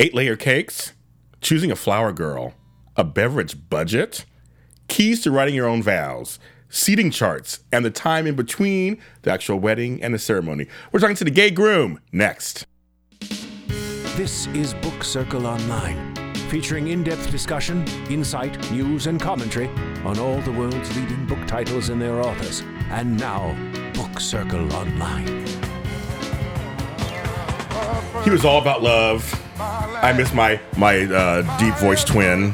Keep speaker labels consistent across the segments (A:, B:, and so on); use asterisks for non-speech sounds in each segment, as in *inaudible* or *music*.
A: eight layer cakes, choosing a flower girl, a beverage budget, keys to writing your own vows, seating charts, and the time in between the actual wedding and the ceremony. We're talking to the gay groom next.
B: This is Book Circle Online, featuring in depth discussion, insight, news, and commentary on all the world's leading book titles and their authors. And now, Book Circle Online.
A: He was all about love. I miss my my uh, deep voiced twin.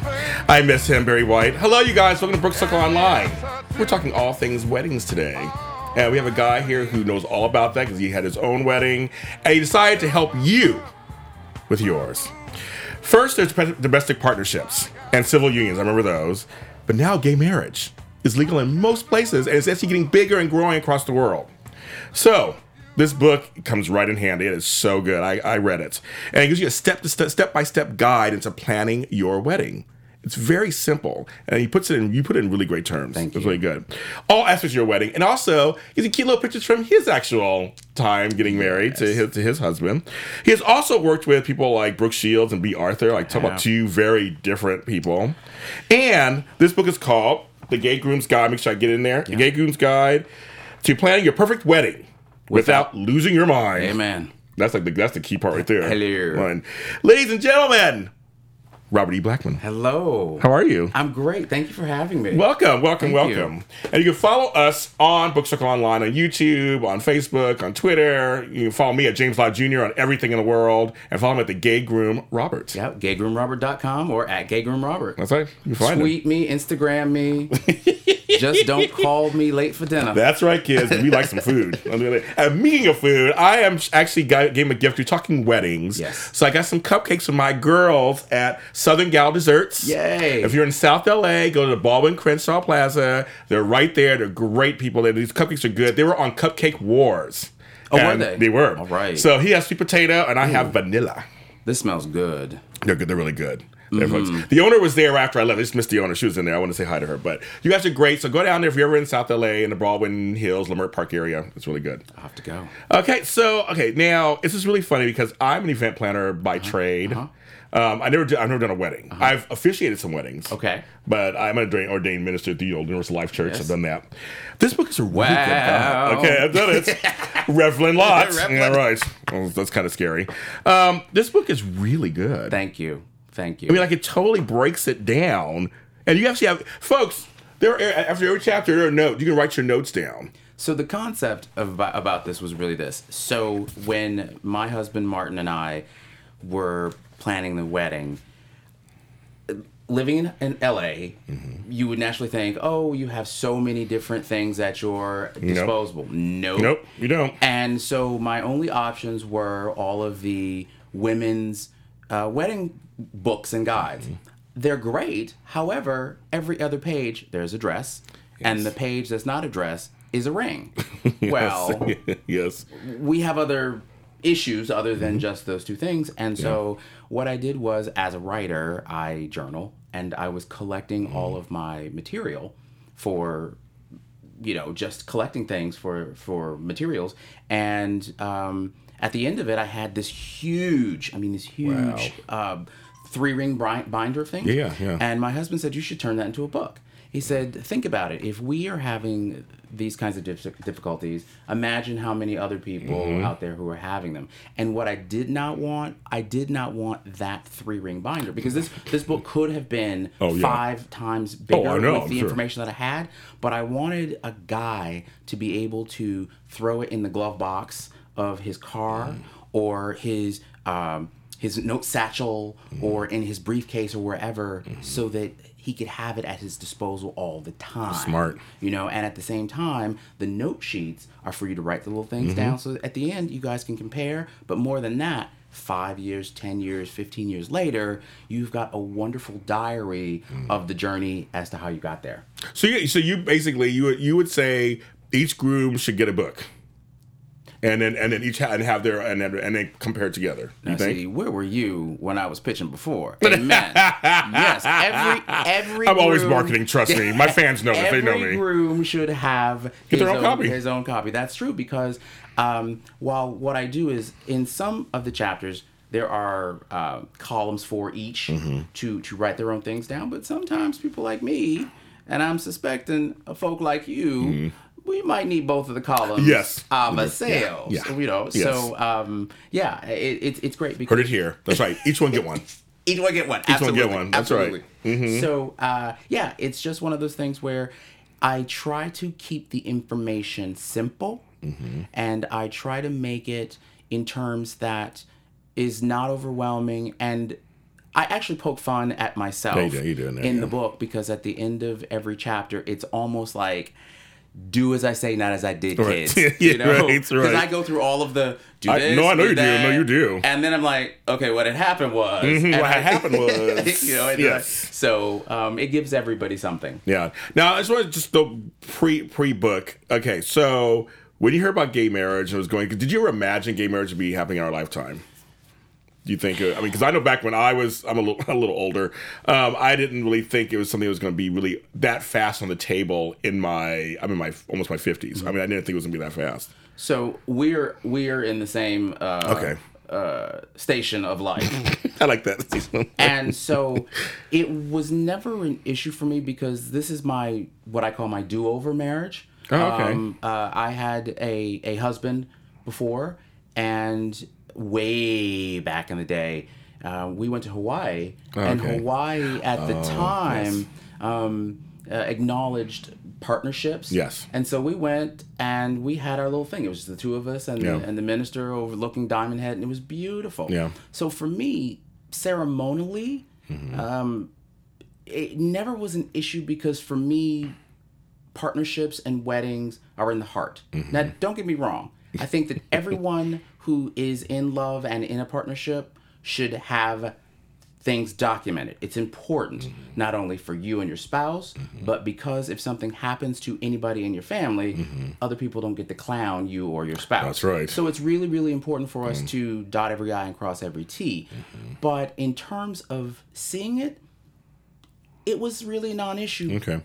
A: I miss him, Barry White. Hello, you guys. Welcome to Circle Online. We're talking all things weddings today. And we have a guy here who knows all about that because he had his own wedding and he decided to help you with yours. First, there's domestic partnerships and civil unions. I remember those. But now, gay marriage is legal in most places and it's actually getting bigger and growing across the world. So, this book comes right in handy. It is so good. I, I read it. And it gives you a step to step, step by step guide into planning your wedding. It's very simple, and he puts it in. You put it in really great terms.
C: Thank
A: It's
C: you.
A: really good. All aspects of your wedding, and also gives you cute little pictures from his actual time getting married to his to his husband. He has also worked with people like Brooke Shields and Bea Arthur, like talk about two very different people. And this book is called "The Gay Groom's Guide." Make sure I get in there. The Gay Groom's Guide to planning your perfect wedding without, losing your mind.
C: Amen.
A: That's like the that's the key part right there.
C: Hello.
A: One. Ladies and gentlemen, Robert E. Blackman.
C: Hello.
A: How are you?
C: I'm great. Thank you for having me.
A: Welcome, welcome,
C: Thank you.
A: welcome. And you can follow us on Book Circle Online on YouTube, on Facebook, on Twitter. You can follow me at James Law Jr. on everything in the world, and follow me at the Gay Groom Robert.
C: Yep, gaygroomrobert.com or at gaygroomrobert.
A: That's right. You find him.
C: Tweet me, Instagram me. *laughs* Just don't call me late for dinner.
A: That's right, kids. We like some food. *laughs* And meaning of food, I am actually got, gave him a gift. You're talking weddings.
C: Yes.
A: So I got some cupcakes for my girls at Southern Gal Desserts.
C: Yay.
A: If you're in South LA, go to the Baldwin Crenshaw Plaza. They're right there. They're great people. They- These cupcakes are good. They were on Cupcake Wars.
C: Oh, were they?
A: They were.
C: All right.
A: So he has sweet potato, and I have vanilla.
C: this smells good.
A: They're good. They're really good.
C: Mm-hmm.
A: The owner was there after I left. I just missed the owner. She was in there. I want to say hi to her. But you guys are great. So go down there if you're ever in South LA in the Baldwin Hills, Leimert Park area. It's really good.
C: I'll have to go.
A: Okay, so okay, now this is really funny because I'm an event planner by
C: Uh-huh.
A: trade. Um, I never, do, I've never done a wedding. I've officiated some weddings.
C: Okay.
A: but I'm an ordained, minister at the Old Universal Life Church.
C: Yes.
A: I've done that. This book is a really good
C: Wow.
A: Okay, I've done it. Revlin Lots.
C: Revlin.
A: Yeah, right. Well, that's kind of scary. Um, this book is really good.
C: Thank you. Thank you.
A: I mean, like it totally breaks it down, and you actually have folks. There, are, after every chapter, there are notes. You can write your notes down.
C: So the concept of about this was really this. So when my husband Martin and I were planning the wedding, living in, LA, you would naturally think, "Oh, you have so many different things at your disposal." Nope.
A: Nope, you don't.
C: And so my only options were all of the women's uh, wedding books and guides. They're great. However, every other page there's a dress, and the page that's not a dress is a ring. *laughs* Well, *laughs*
A: yes.
C: we have other issues other than just those two things. And so what I did was as a writer, I journal and I was collecting all of my material for you know just collecting things for for materials. And um at the end of it i had this huge i mean this huge um three ring binder thing.
A: Yeah, yeah.
C: and my husband said you should turn that into a book he said think about it if we are having these kinds of dif- difficulties imagine how many other people
A: Mm-hmm.
C: out there who are having them and what i did not want i did not want that three ring binder because this this book could have been
A: Oh, yeah.
C: five times bigger
A: I know,
C: with
A: I'm
C: the
A: sure.
C: information that I had, but I wanted a guy to be able to throw it in the glove box of his car
A: Mm.
C: or his um, his note satchel
A: Mm.
C: or in his briefcase or wherever, so that he could have it at his disposal all the time.
A: Smart.
C: you know. And at the same time, the note sheets are for you to write the little things
A: Mm-hmm.
C: down, so at the end you guys can compare. But more than that. Five years, 10 years, 15 years later, you've got a wonderful diary
A: Mm.
C: of the journey as to how you got there.
A: So you, so you basically you you would say each groom should get a book, and then and then each ha- and have their and then and they compare together. You
C: Now,
A: think?
C: see, where were you when I was pitching before? *laughs* Amen. yes, every every.
A: I'm always
C: groom-
A: marketing. Trust me, my fans know this. They know
C: Every
A: me.
C: groom should have
A: Get
C: his
A: their own copy.
C: His own copy. That's true because um, while what I do is in some of the chapters there are uh, columns for each
A: Mm-hmm.
C: to to write their own things down. But sometimes people like me, and I'm suspecting a folk like you. We might need both of the columns.
A: Mm-hmm. Yes.
C: ourselves.
A: Yeah.
C: You know.
A: Yes.
C: So um, yeah, it, it's it's great because
A: Heard it here. That's right. Each one get one. *laughs*
C: each one get one.
A: one
C: Absolutely.
A: get one. That's right. Mm-hmm.
C: So uh, yeah, it's just one of those things where I try to keep the information simple,
A: Mm-hmm.
C: and I try to make it in terms that is not overwhelming and. I actually poke fun at myself
A: Yeah, you do- you do in there,
C: in the book because at the end of every chapter, it's almost like do as I say, not as I did,
A: Right.
C: kids. *laughs*
A: Yeah,
C: you know, because
A: right.
C: I go through all of the do
A: I-
C: this.
A: no, I know
C: do
A: you do.
C: that,
A: No, you do.
C: And then I'm like, okay, what had happened was,
A: Mm-hmm. what
C: I-
A: had *laughs* happened was-
C: you know,
A: Yes.
C: so um, it gives everybody something.
A: Yeah. Now I just want to just the pre pre book. Okay, so when you heard about gay marriage and was going, did you ever imagine gay marriage would be happening in our lifetime? Do you think? I mean, because I know back when I was, I'm a little *laughs* a little older. Um, I didn't really think it was something that was going to be really that fast on the table in my, I'm in my almost my 50s. I mean, I didn't think it was going to be that fast.
C: So we're we're in the same uh,
A: Okay.
C: uh, station of life. *laughs*
A: I like that. *laughs*
C: and so it was never an issue for me because this is my what I call my do-over marriage.
A: Oh, okay.
C: Um, uh, I had a a husband before, and way back in the day, uh, we went to Hawaii, and
A: Oh, okay. Oh,
C: Hawaii at the time um, uh, acknowledged partnerships.
A: Yes.
C: And so we went and we had our little thing. It was just the two of us and,
A: Yeah.
C: the, and the minister overlooking Diamond Head, and it was beautiful.
A: Yeah.
C: So for me, ceremonially,
A: Mm-hmm.
C: um, it never was an issue because for me, partnerships and weddings are in the heart.
A: Mm-hmm.
C: Now, don't get me wrong. I think that *laughs* everyone who is in love and in a partnership should have things documented. It's important
A: Mm-hmm.
C: not only for you and your spouse, but because if something happens to anybody in your family, other people don't get to clown you or your spouse.
A: Mm-hmm. That's right. Mm.
C: So it's really, really important for us to dot every I and cross every T.
A: Mm-hmm.
C: But in terms of seeing it, it was really non-issue.
A: okay.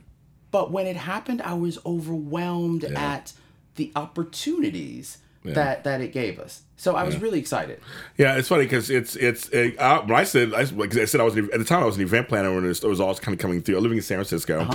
C: But when it happened, I was overwhelmed at the opportunities that that it gave us. So I was really excited.
A: Yeah, it's funny because it's it's uh, uh, when I said I, I said I was at the time I was an event planner when it was, it all kind of coming through. I living in San Francisco,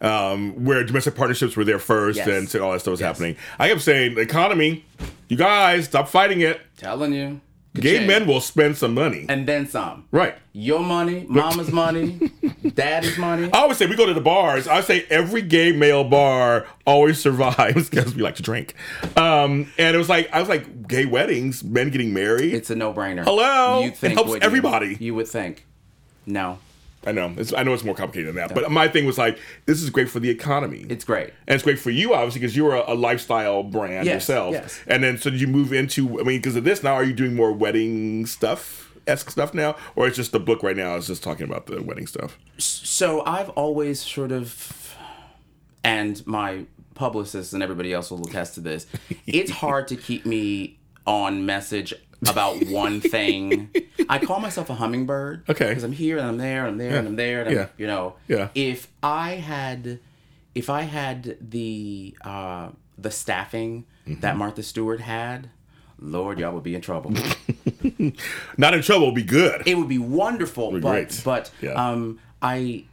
A: um, where domestic partnerships were there first,
C: Uh-huh. Yes.
A: and so all that stuff was
C: Yes.
A: happening. I kept saying economy, you guys stop fighting it.
C: Telling you,
A: Gay
C: Ka-ching.
A: men will spend some money,
C: and then some.
A: right?
C: Your money, mama's *laughs* money, daddy's money.
A: I always say we go to the bars. I say every gay male bar always *laughs* survives *laughs* because we like to drink. Um, and it was like I was like gay weddings, men getting married.
C: It's a no-brainer.
A: Hello?
C: You
A: It helps
C: wouldn't you?
A: everybody.
C: You would think. No,
A: I know. It's, I know it's more complicated than that. But my thing was like, this is great for the economy.
C: it's great.
A: and it's great for you, obviously, because you're a, a lifestyle brand
C: Yes,
A: yourself.
C: yes.
A: And then, so did you move into? I mean, because of this now, are you doing more wedding stuff, esque stuff now, or it's just the book right now is just talking about the wedding stuff?
C: So I've always sort of, and my publicist and everybody else will attest to this. It's hard to keep me on message about one thing. *laughs* I call myself a hummingbird.
A: Okay.
C: Because I'm here and I'm there and I'm there and I'm there and I'm,
A: Yeah.
C: you know.
A: Yeah.
C: If I had, if I had the uh, the staffing
A: Mm-hmm.
C: that Martha Stewart had, Lord, y'all would be in trouble. *laughs*
A: Not in trouble, would be good.
C: it would be wonderful but
A: great.
C: but
A: Yeah. Mm-hmm.
C: um i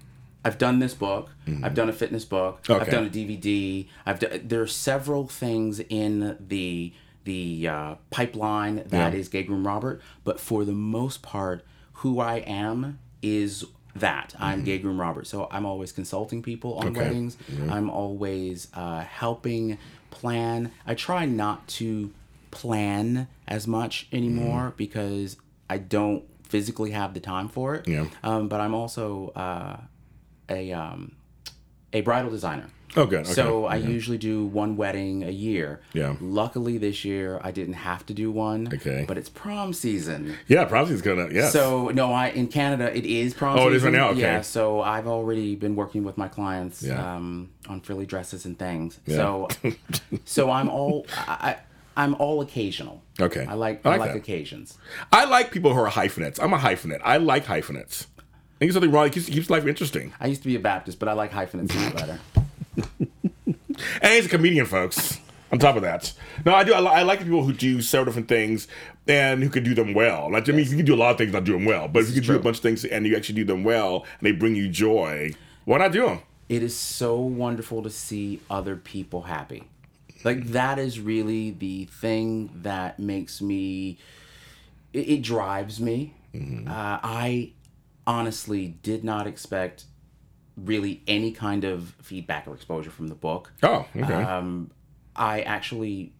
C: i've done this book i've done a fitness book
A: Okay.
C: i've done a dvd i've done there are several things in the the uh, pipeline that is
A: Yeah.
C: gay groom robert but for the most part who i am is that i'm gay groom robert so i'm always consulting people on
A: Mm-hmm.
C: Weddings i'm always uh, helping plan i try not to plan as much anymore
A: Mm-hmm.
C: because I don't physically have the time for it.
A: Yeah.
C: Um, but I'm also uh, a um, a bridal designer.
A: Oh, good. Okay.
C: So I usually do one wedding a year.
A: Yeah.
C: Luckily this year I didn't have to do one.
A: Okay.
C: But it's prom season.
A: yeah, prom is gonna. Yeah.
C: So no, I in Canada it is prom
A: Oh,
C: season.
A: it is right now? Okay.
C: Yeah. So I've already been working with my clients
A: Yeah.
C: um, on frilly dresses and things.
A: Yeah.
C: So *laughs* so I'm all I, I'm all occasional.
A: Okay.
C: I like
A: I
C: I
A: like
C: like, occasions.
A: I like people who are hyphenates. I'm a hyphenate. I like hyphenates. I think there's something wrong. It keeps, keeps life interesting.
C: I used to be a Baptist, but I like hyphenates *laughs* better. *laughs*
A: And he's a comedian, folks. On top of that, no, I do. I, I like the people who do several different things, and who can do them well. Like, I mean, you can do a lot of things not do them well, but if you can do a bunch of things and you actually do them well and they bring you joy, why not do them?
C: it is so wonderful to see other people happy. Like that is really the thing that makes me. It, it drives me.
A: Mm-hmm.
C: Uh, I honestly did not expect really any kind of feedback or exposure from the book.
A: Oh, okay.
C: Um, I actually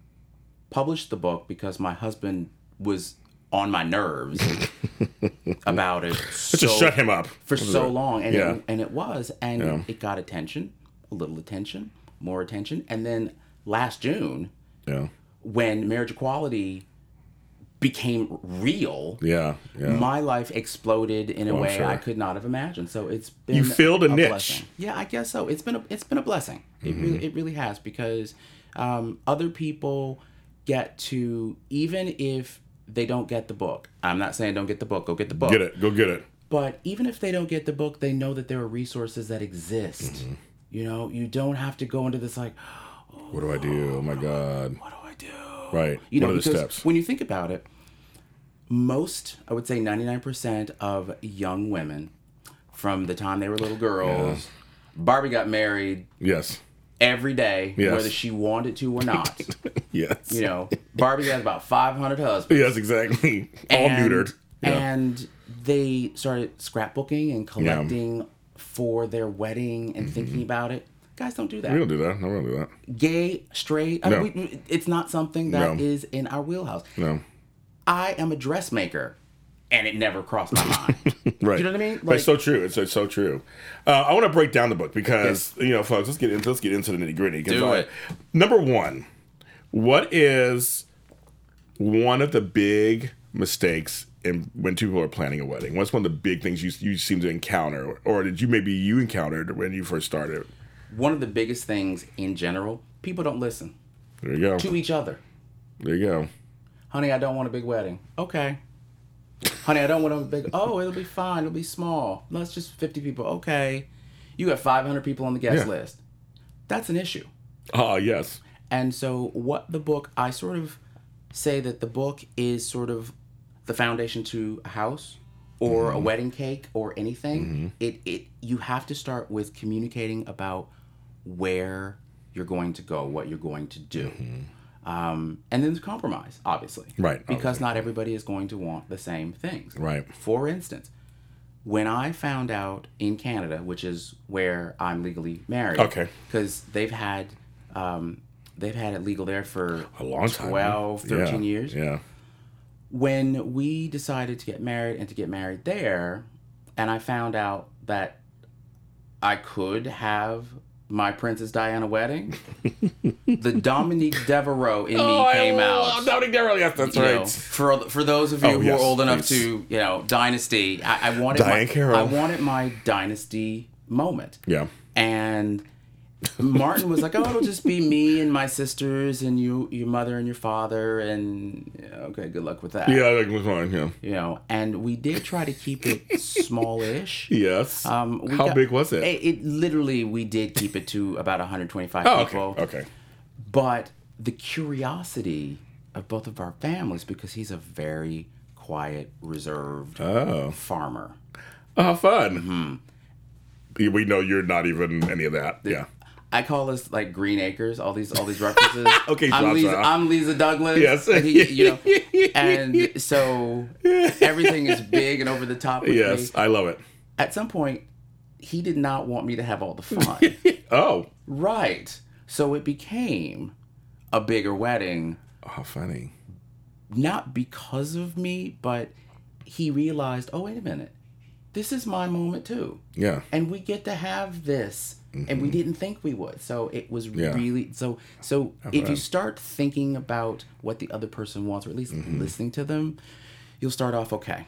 C: published the book because my husband was on my nerves *laughs* about it.
A: Let's just shut him up
C: for so long, and
A: Yeah.
C: it, and it was, and
A: Yeah.
C: it got attention, a little attention, more attention, and then last June,
A: Yeah,
C: when marriage equality became real,
A: yeah, yeah.
C: my life exploded in a
A: Oh,
C: way
A: sure.
C: I could not have imagined. So it's been
A: You filled a niche.
C: blessing. Yeah, I guess so. It's been a it's been a blessing. It
A: Mm-hmm.
C: really it really has because um, other people get to even if they don't get the book. I'm not saying don't get the book. Go get the book.
A: Get it. Go get it.
C: But even if they don't get the book, they know that there are resources that exist.
A: Mm-hmm.
C: You know, you don't have to go into this like,
A: What do I do? Oh my God.
C: what do I do?
A: Right.
C: You know,
A: what the
C: because
A: steps?
C: when you think about it, most, I would say 99% of young women from the time they were little girls, Barbie got married
A: Yes.
C: every day,
A: Yes.
C: whether she wanted to or not. *laughs*
A: Yes.
C: you know, Barbie has about 500 husbands.
A: Yes, exactly. All
C: and,
A: neutered. Yeah.
C: And they started scrapbooking and collecting for their wedding and mm-hmm. thinking about it. Guys don't do that.
A: we don't do that. No, we don't do that.
C: Gay, straight, I
A: No.
C: mean, we, it's not something that is
A: No.
C: in our wheelhouse.
A: No.
C: I am a dressmaker, and it never crossed my mind. *laughs*
A: Right.
C: You know what I mean? Like-
A: it's so true. It's, it's so true. Uh, I want to break down the book because you know, folks. Let's get into let's get into the nitty gritty.
C: Do it.
A: Number one, what is one of the big mistakes in when two people are planning a wedding? What's one of the big things you you seem to encounter, or did you maybe you encountered when you first started?
C: One of the biggest things in general, people don't listen
A: There you go.
C: to each other.
A: There you go.
C: Honey, I don't want a big wedding. Okay. Honey, I don't want a big. Oh, it'll be fine. It'll be small. Let's just 50 people. Okay. You got 500 people on the guest
A: Yeah.
C: list. That's an issue.
A: Ah, yes.
C: And so, what the book, I sort of say that the book is sort of the foundation to a house or a mm-hmm. wedding cake or anything. Mm-hmm. It, it, you have to start with communicating about where you're going to go, what you're going to do. Mm-hmm. Um, and then there's compromise, obviously.
A: Right,
C: Because not everybody is going to want the same things.
A: Right.
C: For instance, when I found out in Canada, which is where I'm legally married,
A: Okay.
C: because they've had um, they've had it legal there for
A: A long time.
C: 12, 13
A: Yeah,
C: years.
A: Yeah.
C: When we decided to get married and to get married there, and I found out that I could have my Princess Diana wedding, the Dominique Deveraux in me oh, came out.
A: Dominic Darrell. Yes, that's
C: You
A: right.
C: know, for for those of you
A: Oh,
C: who
A: yes,
C: are old enough to, you know, Dynasty, I, I wanted
A: Diahann
C: my,
A: Carroll.
C: I wanted my Dynasty moment.
A: Yeah.
C: And Martin was like, "Oh, it'll just be me and my sisters and you, your mother and your father, and yeah, okay, good luck with that."
A: Yeah, that was fine. Yeah.
C: You know, and we did try to keep it smallish.
A: Yes.
C: Um,
A: How
C: got-
A: big was it?
C: it? It literally we did keep it to about 125
A: oh, okay.
C: people
A: Okay.
C: but the curiosity of both of our families because he's a very quiet reserved
A: Oh.
C: farmer
A: Oh, fun.
C: Mm-hmm.
A: We know you're not even any of that. Yeah.
C: I call this like green acres all these all these references *laughs*
A: Okay,
C: i'm lisa, I'm lisa douglas
A: Yes.
C: and he- you know *laughs* and so everything is big and over the top with
A: Yes,
C: me
A: I love it.
C: at some point he did not want me to have all the fun *laughs*
A: Oh.
C: right so it became a bigger wedding
A: Oh, how funny.
C: not because of me, but he realized, oh, wait a minute, this is my moment too.
A: Yeah.
C: And we get to have this. And we didn't think we would. So it was
A: Mm-hmm. Yeah.
C: really so so if
A: fun.
C: you start thinking about what the other person wants, or at least
A: Mm-hmm.
C: listening to them, you'll start off okay.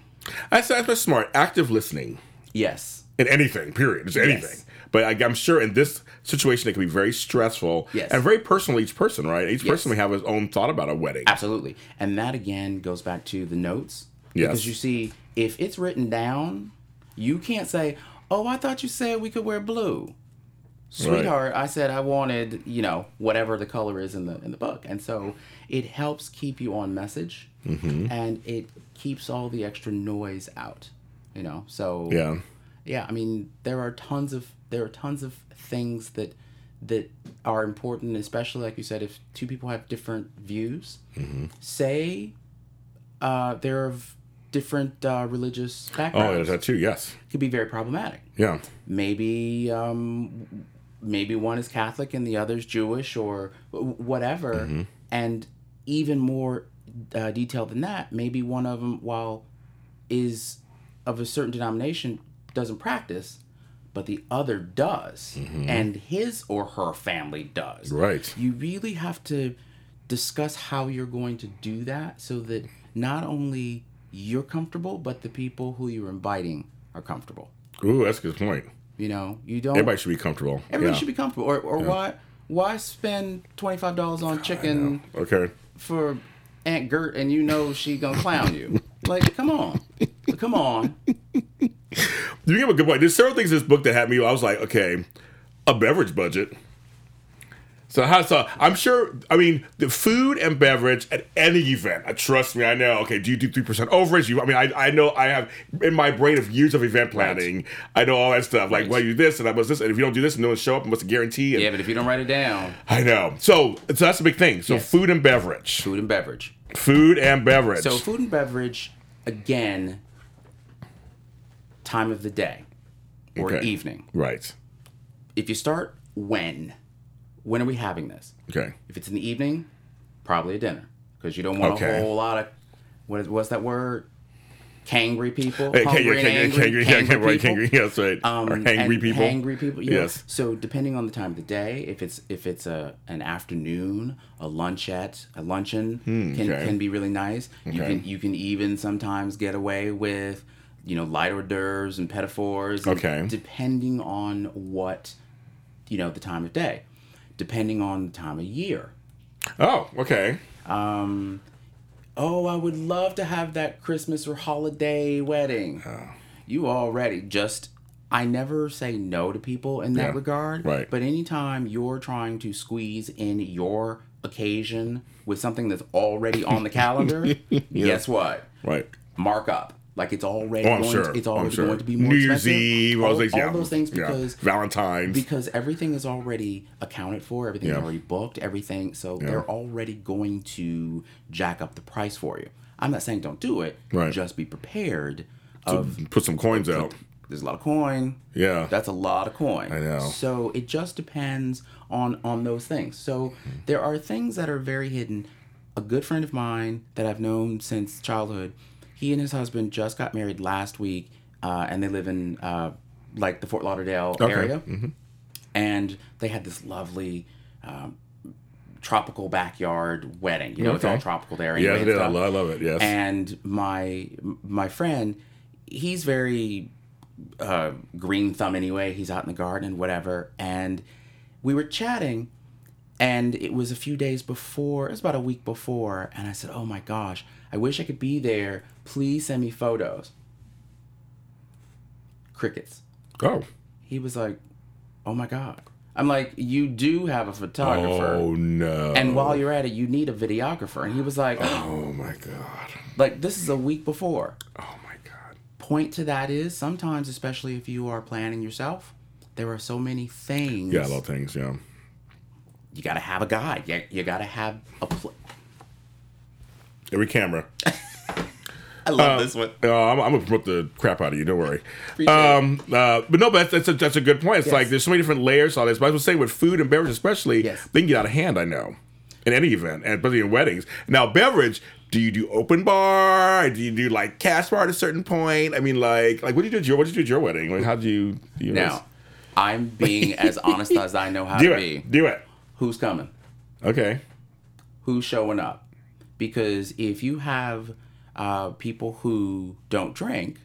A: That's, that's smart. Active listening
C: Yes.
A: in anything, period. It's anything. But I, I'm sure in this situation, it can be very stressful
C: Yes.
A: and very personal each person, right? Each
C: Yes.
A: person may have his own thought about a wedding.
C: Absolutely. And that again goes back to the notes.
A: Yes.
C: Because you see, if it's written down, you can't say, Oh, I thought you said we could wear blue. Sweetheart, I said I wanted, you know, whatever the color is in the in the book. And so it helps keep you on message
A: Mm-hmm.
C: and it keeps all the extra noise out. You know, so
A: Yeah.
C: yeah. I mean, there are tons of there are tons of things that that are important, especially like you said, if two people have different views.
A: Mm-hmm.
C: Say uh, they're of different uh, religious backgrounds.
A: Oh,
C: backgrounds.
A: yeah, that too. Yes.
C: could be very problematic
A: Yeah.
C: maybe um, maybe one is Catholic and the other's Jewish or whatever,
A: Mm-hmm.
C: and even more uh, detailed than that, maybe one of them, while is of a certain denomination, doesn't practice, but the other does, and his or her family does.
A: Mm-hmm. Right.
C: You really have to discuss how you're going to do that so that not only you're comfortable, but the people who you're inviting are comfortable.
A: Ooh, that's a good point.
C: You know, you don't.
A: Everybody should be comfortable.
C: Everybody
A: yeah.
C: should be comfortable. Or, or why why spend twenty five dollars on chicken
A: Okay.
C: for Aunt Gert and you know she gonna clown you? *laughs* like, come on, come on.
A: You give a good point. There's several things in this book that had me. I was like, okay, a beverage budget. So how? So I'm sure. I mean, the food and beverage at any event. Uh, trust me, I know. Okay, do you do three percent overage? You, I mean, I, I know. I have in my brain of years of event planning. I know all that stuff. Like,
C: Right.
A: well, you this and I must this, and if you don't do this, and no one show up, and what's a guarantee? And,
C: Yeah, but if you don't write it down,
A: I know. So, so that's a big thing. So
C: Yes.
A: food and beverage.
C: food and beverage.
A: Food and beverage.
C: So food and beverage, again, time of the day or
A: Okay.
C: evening.
A: right.
C: If you start when, when are we having this?
A: Okay.
C: If it's in the evening, probably a dinner because you don't want
A: Okay.
C: a whole lot of what is what's that word? Cangry people,
A: Hey,
C: hungry
A: yeah,
C: and angry,
A: yeah, yeah,
C: cangry
A: right,
C: people.
A: Yes, right.
C: Um,
A: or hangry people.
C: Hangry people. you know.
A: Yes.
C: So depending on the time of the day, if it's if it's a an afternoon, a lunchette, a luncheon can
A: Hmm, okay.
C: can be really nice.
A: Okay.
C: You can you can even sometimes get away with, you know, light hors d'oeuvres and petit fours.
A: Okay.
C: Depending on what, you know, the time of day, depending on the time of year.
A: Oh, okay.
C: Um, oh, I would love to have that Christmas or holiday wedding.
A: Oh.
C: You already just. I never say no to people in that
A: Yeah,
C: regard.
A: right.
C: But anytime you're trying to squeeze in your occasion with something that's already on the calendar, *laughs* guess what?
A: Right.
C: Mark up. Like it's already
A: Oh,
C: going.
A: sure.
C: To, it's already
A: sure.
C: going to be more
A: New Year's
C: expensive.
A: Eve, all,
C: all,
A: those things.
C: all
A: yeah.
C: those things
A: yeah.
C: because
A: Valentine's.
C: because everything is already accounted for everything's
A: Yeah.
C: already booked everything so they're already going to jack up the price for you i'm not saying don't do it
A: Right.
C: just be prepared of
A: Put some coins out.
C: there's a lot of coin
A: Yeah.
C: that's a lot of coin
A: I know.
C: so it just depends on on those things so there are things that are very hidden a good friend of mine that i've known since childhood he and his husband just got married last week uh, and they live in uh, like the fort lauderdale area and they had this lovely um, tropical backyard wedding you know it's all tropical there anyway
A: it
C: and
A: is. I love, I love it. Yes.
C: And my my friend, he's very uh, green thumb anyway. He's out in the garden and whatever. And we were chatting, and it was a few days before. It was about a week before, and I said, "Oh my gosh, I wish I could be there. Please send me photos." Crickets.
A: oh.
C: He was like, "Oh my god." I'm like, "You do have a photographer."
A: Oh no.
C: And while you're at it, you need a videographer. And he was like,
A: Oh my god.
C: like this is a week before.
A: Oh my god.
C: point to that is sometimes, especially if you are planning yourself, there are so many things.
A: Yeah, I love things. Yeah.
C: you got to have a guide. You, you got to have a. Pl-
A: Every camera.
C: I love this one.
A: Uh, I'm, I'm gonna promote the crap out of you. Don't worry. Um, uh, but no, but that's, that's, a, that's a good point. It's
C: Yes.
A: like there's so many different layers to all this. But I was saying with food and beverage, especially,
C: Yes.
A: they can get out of hand. I know, in any event, and especially in weddings. Now, beverage. Do you do open bar? Do you do like cash bar at a certain point? I mean, like, like what did you do at your what did you do at your wedding? Like, how do you do you
C: Now, I'm being as honest as I know how
A: do
C: to
A: it?
C: be.
A: Do it.
C: Who's coming?
A: Okay.
C: Who's showing up? Because if you have uh, people who don't drink,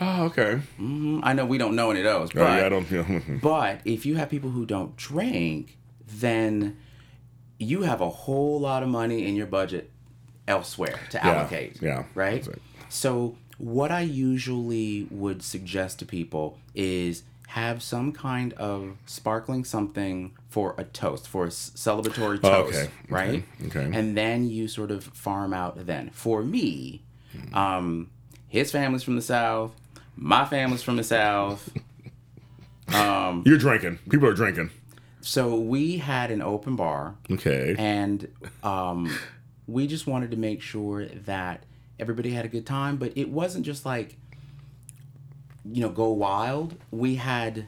A: Oh, okay.
C: mm, I know we don't know any of those,
A: Oh,
C: but
A: yeah, I don't. You know, *laughs*
C: But if you have people who don't drink, then you have a whole lot of money in your budget elsewhere to allocate.
A: yeah,
C: Right? So, what I usually would suggest to people is have some kind of sparkling something for a toast, for a celebratory toast,
A: okay,
C: right?
A: okay, okay.
C: And then you sort of farm out then. For me, um, his family's from the South, my family's from the South. *laughs*
A: um, You're drinking. People are drinking.
C: So we had an open bar.
A: Okay.
C: and um, we just wanted to make sure that everybody had a good time but it wasn't just like you know go wild we had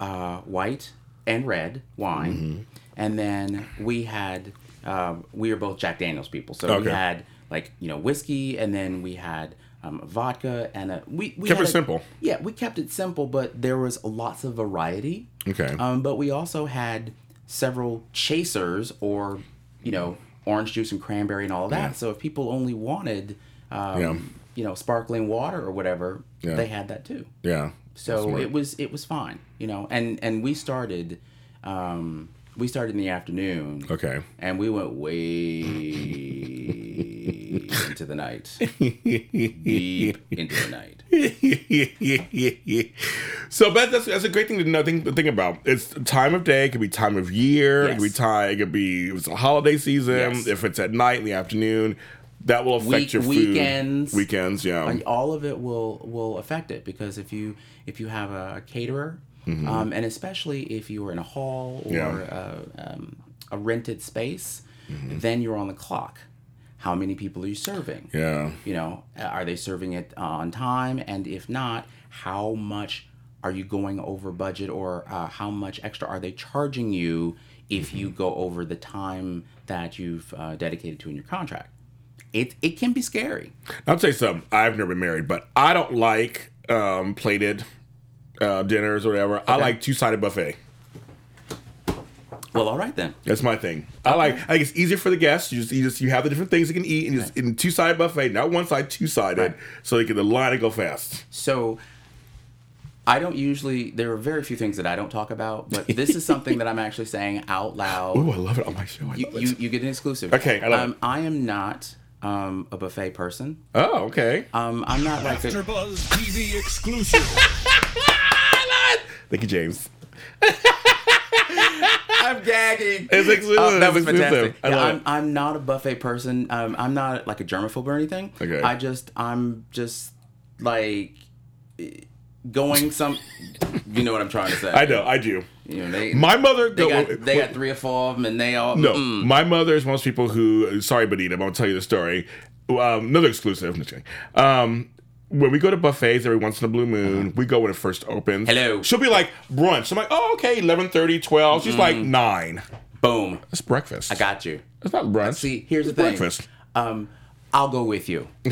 C: uh, white and red wine
A: Mm-hmm.
C: and then we had uh, we were both jack daniels people so
A: Okay.
C: we had like you know whiskey and then we had um, vodka and a, we, we
A: Kept it
C: a-
A: simple.
C: yeah we kept it simple but there was lots of variety
A: Okay.
C: um, but we also had several chasers or, you know, orange juice and cranberry and all of that.
A: Yeah.
C: So if people only wanted, um,
A: Yeah.
C: You know, sparkling water or whatever,
A: Yeah.
C: they had that too.
A: yeah.
C: So
A: Smart.
C: it was it was fine, you know. And and we started, um, we started in the afternoon.
A: Okay.
C: And we went way into the night, deep into the night. *laughs*
A: so but that's that's a great thing to know think, to think about. It's time of day, it could be time of year, it could be
C: Yes.
A: time it could be it's a holiday season,
C: Yes.
A: if it's at night in the afternoon, that will affect
C: Week-
A: your food.
C: weekends.
A: Weekends, yeah.
C: Like, all of it will will affect it because if you if you have a caterer um, and especially if you are in a hall or
A: Mm-hmm. Yeah.
C: a, um, a rented space
A: Mm-hmm.
C: then you're on the clock how many people are you serving
A: yeah.
C: you know are they serving it on time and if not how much are you going over budget or uh, how much extra are they charging you if you
A: Mm-hmm.
C: go over the time that you've uh, dedicated to in your contract it, it can be scary
A: I'll tell you something. I've never been married, but I don't like um, plated uh, dinners or whatever. I like two sided buffet.
C: well all right then
A: That's my thing. I like. I think it's easier for the guests. You just, you just you have the different things you can eat, and just in two sided buffet, not one side, two sided,
C: Right.
A: so they can the line and go fast.
C: So I don't usually there are very few things that I don't talk about, but *laughs* this is something that I'm actually saying out loud.
A: Oh, I love it on my show.
C: You, you, you get an exclusive.
A: Okay, I love
C: um,
A: it.
C: I am not um, a buffet person.
A: Oh, okay.
C: Um, I'm not like the,
B: Buzz TV exclusive. *laughs*
A: Thank you, James. *laughs*
C: I'm gagging.
A: It's exclusive.
C: Oh, that was
A: exclusive.
C: fantastic.
A: I
C: yeah, I'm. I'm not a buffet person. Um, I'm not like a germaphobe or anything.
A: Okay.
C: I just I'm just like going some. you know what I'm trying to say.
A: I know. I do.
C: You know they
A: My mother.
C: they
A: no,
C: got they got three or four of them and they all
A: No,
C: mm.
A: my mother is most people who. Sorry, Benita, I'm gonna tell you the story. Um, another exclusive. I'm just kidding. Um, when we go to buffets every once in a blue moon, we go when it first opens.
C: Uh-huh. Hello.
A: She'll be like brunch. I'm like, oh, okay, 11:30, 12. She's like nine.
C: boom.
A: It's breakfast.
C: Mm. I got you.
A: It's not brunch.
C: See, here's the
A: It's
C: thing.
A: breakfast.
C: Um, I'll go with you. *laughs*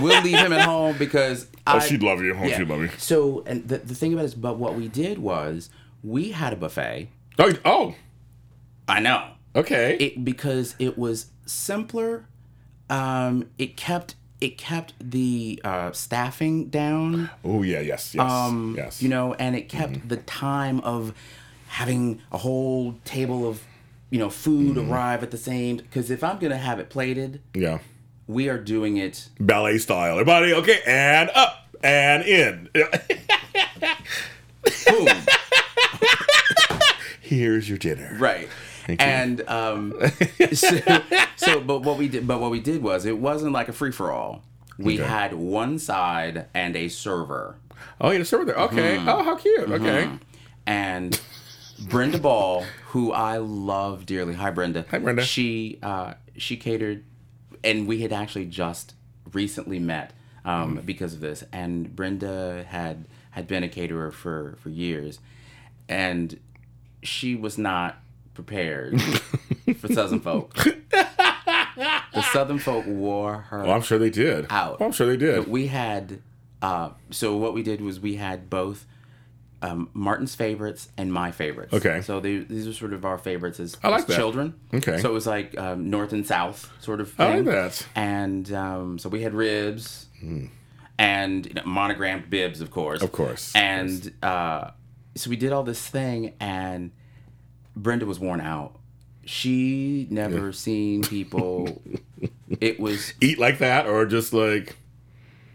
C: We'll leave him at home because
A: oh,
C: I,
A: she'd love you. Oh,
C: yeah.
A: she'd love you.
C: So, and the, the thing about it is, but what we did was we had a buffet.
A: Oh, oh,
C: I know
A: okay.
C: it because it was simpler. Um, it kept it kept the uh, staffing down.
A: oh, yeah, yes, yes,
C: Um,
A: yes.
C: you know, and it kept the time of having a whole table of you know food arrive at the same. Because if I'm gonna have it plated,
A: yeah.
C: we are doing it
A: Ballet style. Everybody, okay, and up and in. *laughs*
C: boom.
A: Here's your dinner.
C: right
A: you.
C: and um *laughs* so, so but what we did but what we did was it wasn't like a free-for-all we
A: Okay.
C: had one side and a server
A: Oh, yeah, the server there. Okay.
C: Mm-hmm.
A: Oh, how cute. Okay.
C: and Brenda Ball, who I love dearly. Hi, Brenda.
A: Hi, Brenda.
C: She uh, she catered, and we had actually just recently met um,
A: Mm.
C: because of this. And Brenda had had been a caterer for for years, and she was not prepared *laughs* for Southern folk. the Southern folk wore her
A: Oh, I'm sure they did.
C: out.
A: Oh, I'm sure they did.
C: we had uh, so what we did was we had both um, Martin's favorites and my favorites.
A: Okay.
C: So they, these are sort of our favorites as,
A: I like
C: as
A: that.
C: children.
A: Okay.
C: So it was like um, north and south sort of
A: I like that.
C: And um, so we had ribs and you know, monogrammed bibs, of course.
A: Of course, of
C: And uh, so we did all this thing, and Brenda was worn out. She never seen people. *laughs* it was
A: Eat like that or just like.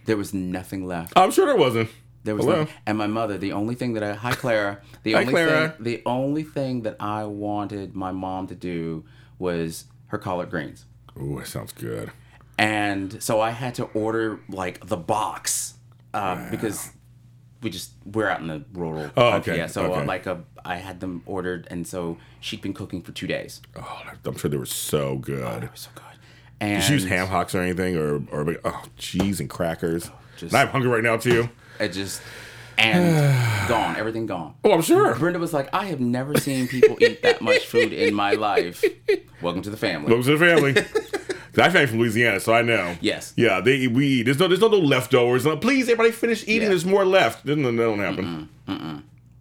C: there was nothing left.
A: I'm sure there wasn't.
C: There was
A: Hello.
C: nothing. and my mother. The only thing that I hi Clara. The
A: Hi,
C: only
A: Clara.
C: thing the only thing that I wanted my mom to do was her collard greens,
A: Oh, that sounds good.
C: and so I had to order like the box uh, because we just we're out in the rural.
A: Oh,
C: country,
A: okay,
C: Yeah, so
A: okay.
C: uh, like a, I had them ordered, and so she'd been cooking for two days.
A: Oh, I'm sure they were so good.
C: It was so good. And
A: Did you use ham hocks or anything, or or oh, cheese and crackers?
C: Just-
A: and I'm hungry right now too.
C: It just and *sighs* gone, everything gone.
A: Oh, I'm sure.
C: Brenda was like, I have never seen people eat that much food in my life. *laughs* Welcome to the family.
A: Welcome to the family. *laughs* I family from Louisiana, so I know.
C: Yes.
A: Yeah, they we eat. There's no there's no, no leftovers. No, Please, everybody, finish eating.
C: Yeah.
A: There's more left. Doesn't that don't happen?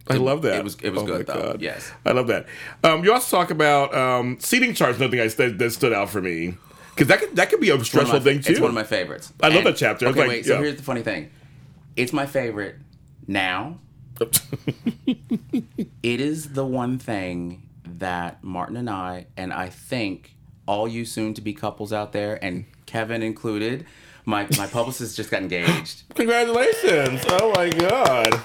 A: I love that.
C: it was- it was
A: Oh
C: good, though.
A: God.
C: Yes.
A: I love that. Um, you also talk about um, seating charts. Nothing I that, that stood out for me because that could that could be a stressful
C: my-
A: thing too.
C: It's one of my favorites.
A: I love that chapter.
C: Okay,
A: like,
C: wait. So here's the funny thing. It's my favorite now. *laughs* It is the one thing that Martin and I, and I think all you soon-to-be couples out there, and Kevin included, my my publicist just got engaged. *laughs*
A: Congratulations! Oh my god.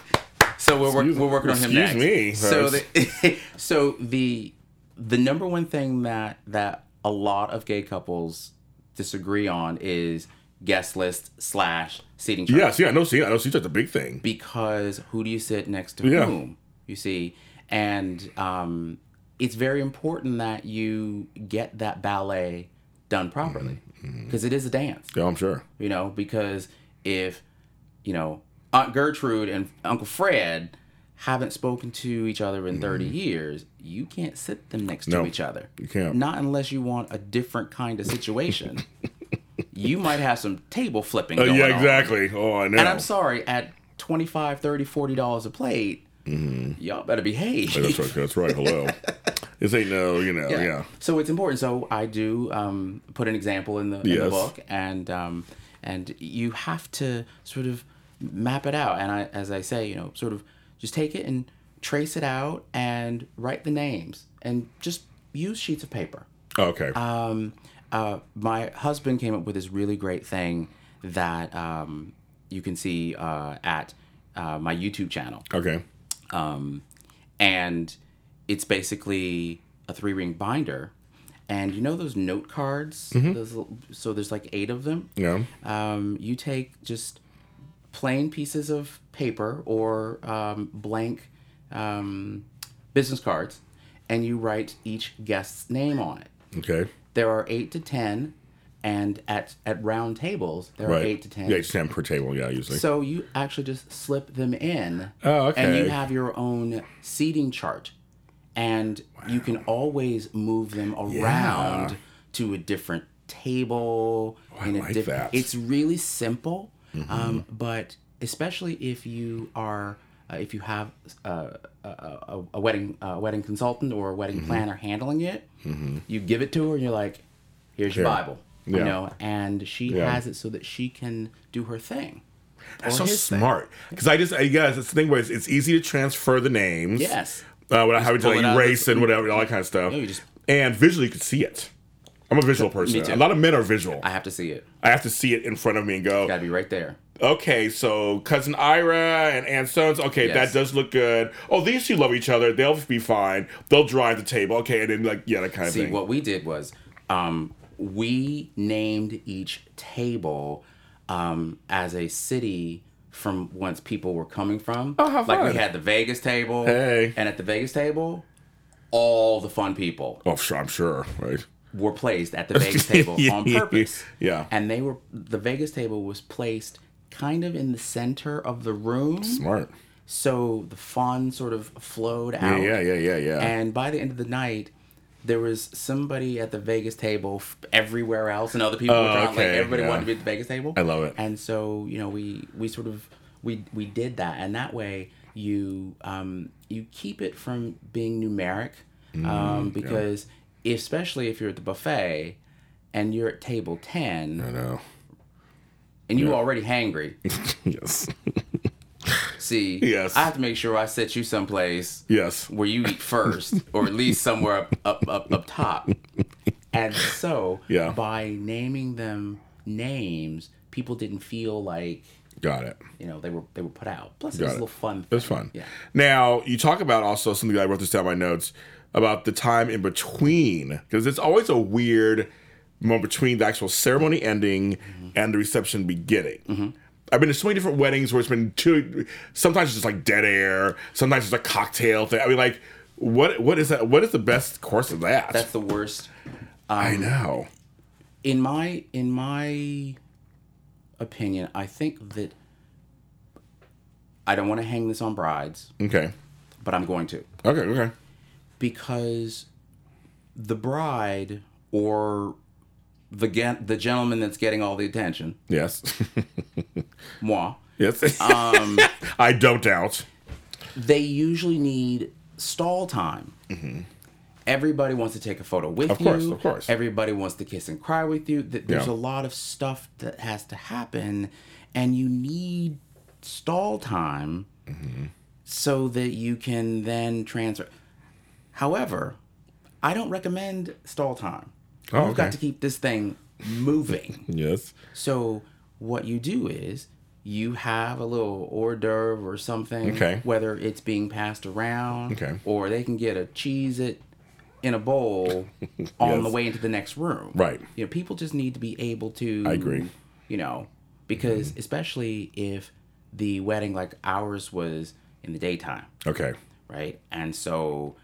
C: So we're
A: Excuse-
C: we're working on him
A: excuse
C: next.
A: me,
C: So the, *laughs* so the the number one thing that that a lot of gay couples disagree on is guest list slash seating chart.
A: Yes, yeah. No, see, I know. See, that's a big thing.
C: Because who do you sit next to
A: Yeah.
C: whom? You see, and um, it's very important that you get that ballet done properly
A: Mm-hmm.
C: because is a dance
A: Yeah, I'm sure.
C: you know, because if, you know, Aunt Gertrude and Uncle Fred haven't spoken to each other in 30 years, you can't sit them next
A: Mm-hmm. No,
C: to each other.
A: you can't.
C: Not unless you want a different kind of situation. *laughs* you might have some table flipping
A: Uh, yeah,
C: on.
A: exactly. Oh, I know.
C: And I'm sorry, at 25 30 40 dollars a plate, y'all better behave.
A: Mm-hmm. That's right. That's right. Hello. *laughs* this ain't no, you know, yeah.
C: So it's important. So I do um, put an example in the, in the book, and um, and you have to sort of map it out. And I, as I say, you know, sort of just take it and trace it out and write the names and just use sheets of paper.
A: Okay.
C: Um, uh, my husband came up with this really great thing that um, you can see uh, at uh, my YouTube channel
A: okay.
C: um, and it's basically a three ring binder. And you know those note cards? Those, little- so there's like eight of them.
A: Yeah.
C: Um, you take just plain pieces of paper or um, blank um, business cards, and you write each guest's name on it.
A: Okay.
C: There are eight to ten, and at at round tables there
A: Right.
C: are eight to ten.
A: Yeah, it's ten per table. Yeah, usually.
C: So you actually just slip them in.
A: Oh, okay.
C: And you have your own seating chart. And you can always move them around to a different table.
A: I
C: in a
A: like that. Mm-hmm.
C: It's really simple, um, but especially if you are. Uh, if you have uh, a, a, a wedding a wedding consultant or a wedding
A: Mm-hmm.
C: planner handling it, you give it to her and you're like, "Here's your
A: Here.
C: Bible," you know, and she
A: Yeah.
C: has it so that she can do her thing.
A: That's so smart. Because I just, I guess it's the thing where it's, it's easy to transfer the names.
C: Yes.
A: Uh, without having to like,
C: it out of
A: erase and whatever, all that kind of stuff.
C: No, just-
A: and visually, you can see it. I'm a visual person.
C: too.
A: A lot of men are visual.
C: I have to see it.
A: I have to see it in front of me and go,
C: Got to be right there.
A: okay, so cousin Ira and Aunt Sons, okay,
C: Yes.
A: that does look good. Oh, these two love each other. They'll be fine. They'll drive the table. Okay, and then like yeah, that kind of
C: See,
A: thing.
C: what we did was um, we named each table um, as a city from whence people were coming from.
A: Oh, how
C: Like we had the Vegas table.
A: Hey.
C: And at the Vegas table, all the fun people
A: oh, sure, I'm sure, right?
C: were placed at the *laughs* Vegas table on purpose.
A: Yeah.
C: And they were the Vegas table was placed kind of in the center of the room.
A: Smart.
C: so the fun sort of flowed
A: Yeah,
C: out.
A: yeah, yeah, yeah, yeah.
C: And by the end of the night, there was somebody at the Vegas table f- everywhere else, and other people were
A: Oh,
C: trying. Like everybody
A: yeah.
C: wanted to be at the Vegas table.
A: I love it.
C: And so you know, we we sort of we we did that, and that way you um you keep it from being numeric,
A: Mm,
C: um because especially if you're at the buffet and you're at table ten
A: I know.
C: and you're already hangry. *laughs*
A: yes. *laughs*
C: See,
A: Yes.
C: I have to make sure I set you someplace
A: Yes.
C: where you eat first, or at least somewhere up up up, up top. And so,
A: Yeah.
C: by naming them names, people didn't feel like
A: Got it.
C: You know, they were they were put out. Plus, it
A: Got
C: was a little fun.
A: It was fun.
C: Yeah.
A: Now you talk about also something that I wrote this down in my notes about the time in between because it's always a weird moment between the actual ceremony ending
C: Mm-hmm.
A: and the reception beginning. I've been to so many different weddings where it's been two. Sometimes it's just like dead air. Sometimes it's a cocktail thing. I mean, like, what what is that? What is the best course of that?
C: That's the worst.
A: I um, know.
C: in my in my opinion, I think that I don't want to hang this on brides,
A: Okay.
C: but I'm going to
A: Okay. Okay.
C: because the bride or the gen- the gentleman that's getting all the attention,
A: Yes. *laughs*
C: moi,
A: yes.
C: um, *laughs*
A: I don't doubt.
C: they usually need stall time. Everybody wants to take a photo with
A: Mm-hmm. Of
C: you.
A: course, of course.
C: Everybody wants to kiss and cry with you. There's
A: Yeah.
C: a lot of stuff that has to happen, and you need stall time
A: Mm-hmm.
C: so that you can then transfer. However, I don't recommend stall time.
A: Oh,
C: You've got to keep this thing moving. *laughs*
A: Yes.
C: So what you do is you have a little hors d'oeuvre or something,
A: Okay.
C: whether it's being passed around,
A: Okay.
C: or they can get a cheese it in a bowl *laughs* on
A: Yes.
C: the way into the next room.
A: Right.
C: You know, people just need to be able to.
A: I agree.
C: You know, because mm-hmm. especially if the wedding like ours was in the daytime,
A: Okay.
C: right? And so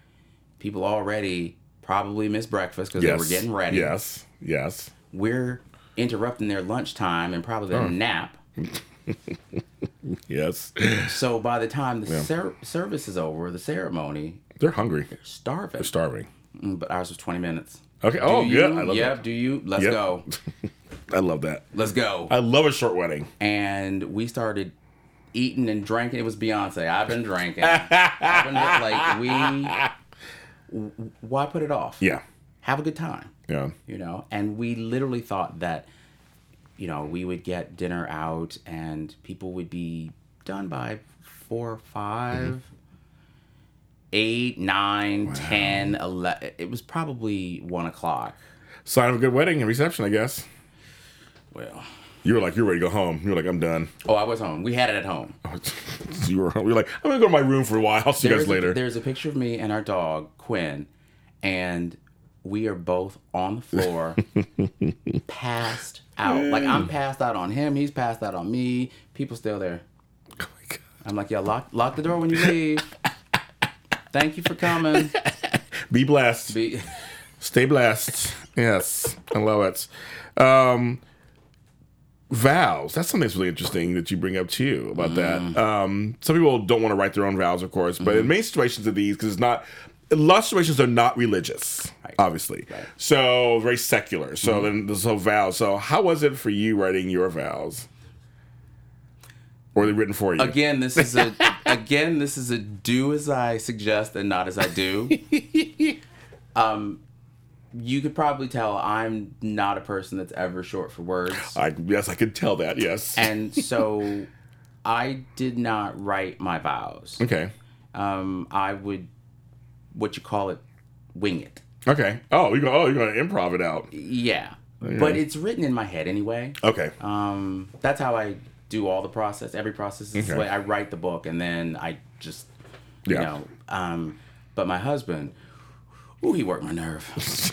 C: people already probably missed breakfast because
A: Yes.
C: they were getting ready
A: Yes. Yes.
C: we're interrupting their lunchtime and probably their nap. *laughs*
A: Yes.
C: So by the time the ser- service is over, the ceremony,
A: They're hungry.
C: They're starving.
A: They're starving.
C: Mm, but ours was 20 minutes.
A: Okay. Oh,
C: do
A: good.
C: you?
A: I love
C: yep.
A: that.
C: Do you? Let's
A: Yep.
C: go. *laughs*
A: I love that.
C: Let's go.
A: I love a short wedding.
C: and we started eating and drinking. It was Beyonce. I've been drinking. *laughs* I've been, like we. Why put it off?
A: Yeah.
C: Have a good time.
A: Yeah.
C: you know and we literally thought that you know we would get dinner out and people would be done by four five mm-hmm. eight nine ten eleven it was probably one o'clock
A: Sign of a good wedding and reception, I guess.
C: well
A: You were like, you're ready to go home. You were like, I'm done.
C: oh i was home we had it at home *laughs*
A: So you were, you were like, I'm gonna go to my room for a while. I'll see you guys
C: there's a,
A: later.
C: there's a picture of me and our dog quinn and we are both on the floor *laughs* passed out like i'm passed out on him he's passed out on me people still there
A: Oh my God.
C: I'm like, yeah, lock lock the door when you leave. *laughs* Thank you for coming.
A: Be blessed.
C: Be,
A: Stay blessed. yes, I love it. Um, vows. That's something that's really interesting that you bring up too about that. Um, some people don't want to write their own vows, of course, but in many situations of these, because it's not. A lot of situations, they're not religious, obviously. So very secular. So then there's no vows. So how was it for you writing your vows? Or were they written for you?
C: again, this is a *laughs* again, this is a do as I suggest and not as I do. *laughs* um, you could probably tell I'm not a person that's ever short for words,
A: I, yes, I could tell that. Yes.
C: and *laughs* so I did not write my vows.
A: okay.
C: Um, I would, what you call it, wing it.
A: Okay. Oh, you go. Oh, you're going to improv it out.
C: Yeah, but it's written in my head anyway.
A: Okay.
C: Um, that's how I do all the process. Every process is this
A: Okay.
C: way. I write the book and then I just, you
A: Yeah.
C: know. Um, but my husband, ooh, he worked my nerve.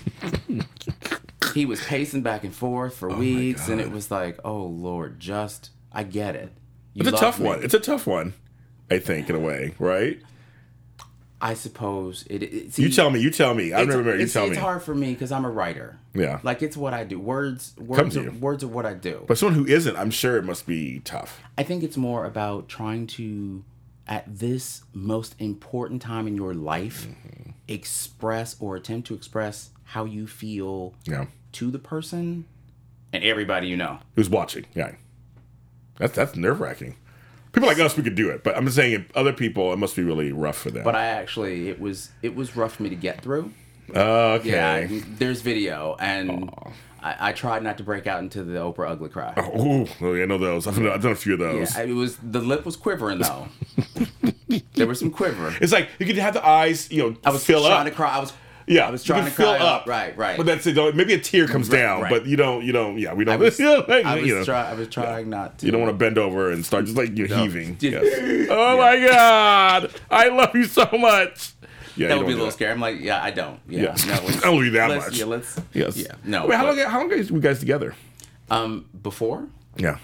C: he was pacing back and forth for weeks, and it was like, oh Lord, just I get it. You
A: It's a tough
C: me.
A: one. It's a tough one, I think, in a way, right?
C: I suppose it. it
A: You tell me. You tell me. I've
C: it's.
A: You tell
C: it's
A: me.
C: It's hard for me because I'm a writer.
A: Yeah.
C: Like it's what I do. Words, words, are, words are what I do.
A: But someone who isn't, I'm sure it must be tough.
C: I think it's more about trying to, at this most important time in your life,
A: Mm-hmm.
C: Express or attempt to express how you feel
A: Yeah.
C: to the person and everybody you know.
A: Who's watching? Yeah. That's that's nerve wracking. People like us, we could do it, but I'm just saying, other people, it must be really rough for them.
C: But I actually, it was it was rough for me to get through.
A: okay.
C: Yeah, there's video, and I, I tried not to break out into the Oprah ugly cry.
A: Ooh, oh, yeah, I know those. I've *laughs* done, I've done a few of those.
C: Yeah, it was the lip was quivering though. *laughs* there was some quiver.
A: It's like you could have the eyes, you know,
C: I was
A: fill
C: trying
A: up.
C: to cry. I was
A: Yeah,
C: I was trying to
A: fill
C: cry uh,
A: up.
C: Right, right.
A: But that's it. Maybe a tear comes
C: Right,
A: down,
C: right.
A: but you don't. You don't. Yeah, we don't.
C: I was, *laughs*
A: you know,
C: I was,
A: you know.
C: try, I was trying not to.
A: You don't want to bend over and start just like you're heaving. Yes. Oh my God! I love you so much. Yeah,
C: That would be a little scary. I'm like, yeah, I don't. Yeah,
A: Yes.
C: no,
A: I don't do that
C: let's-
A: much.
C: Yeah, let's.
A: Yes.
C: Yeah, no.
A: Wait, how long? How long are you guys together?
C: Um, before,
A: Yeah.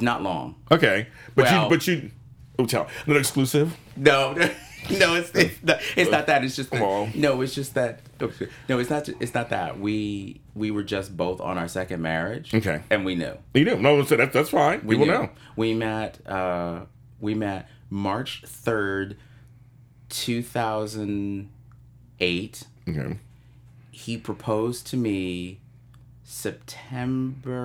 C: not long.
A: Okay, but
C: Well-
A: you, but you, oh, tell, not exclusive.
C: No, *laughs* no, it's it's not, it's not that. It's just that, no. It's just that. No, it's not. It's not that. We we were just both on our second marriage.
A: Okay.
C: and we knew.
A: You do. No, so that's that's fine.
C: We
A: People
C: knew.
A: know.
C: We met. Uh, we met March third, two thousand eight.
A: Okay.
C: He proposed to me September.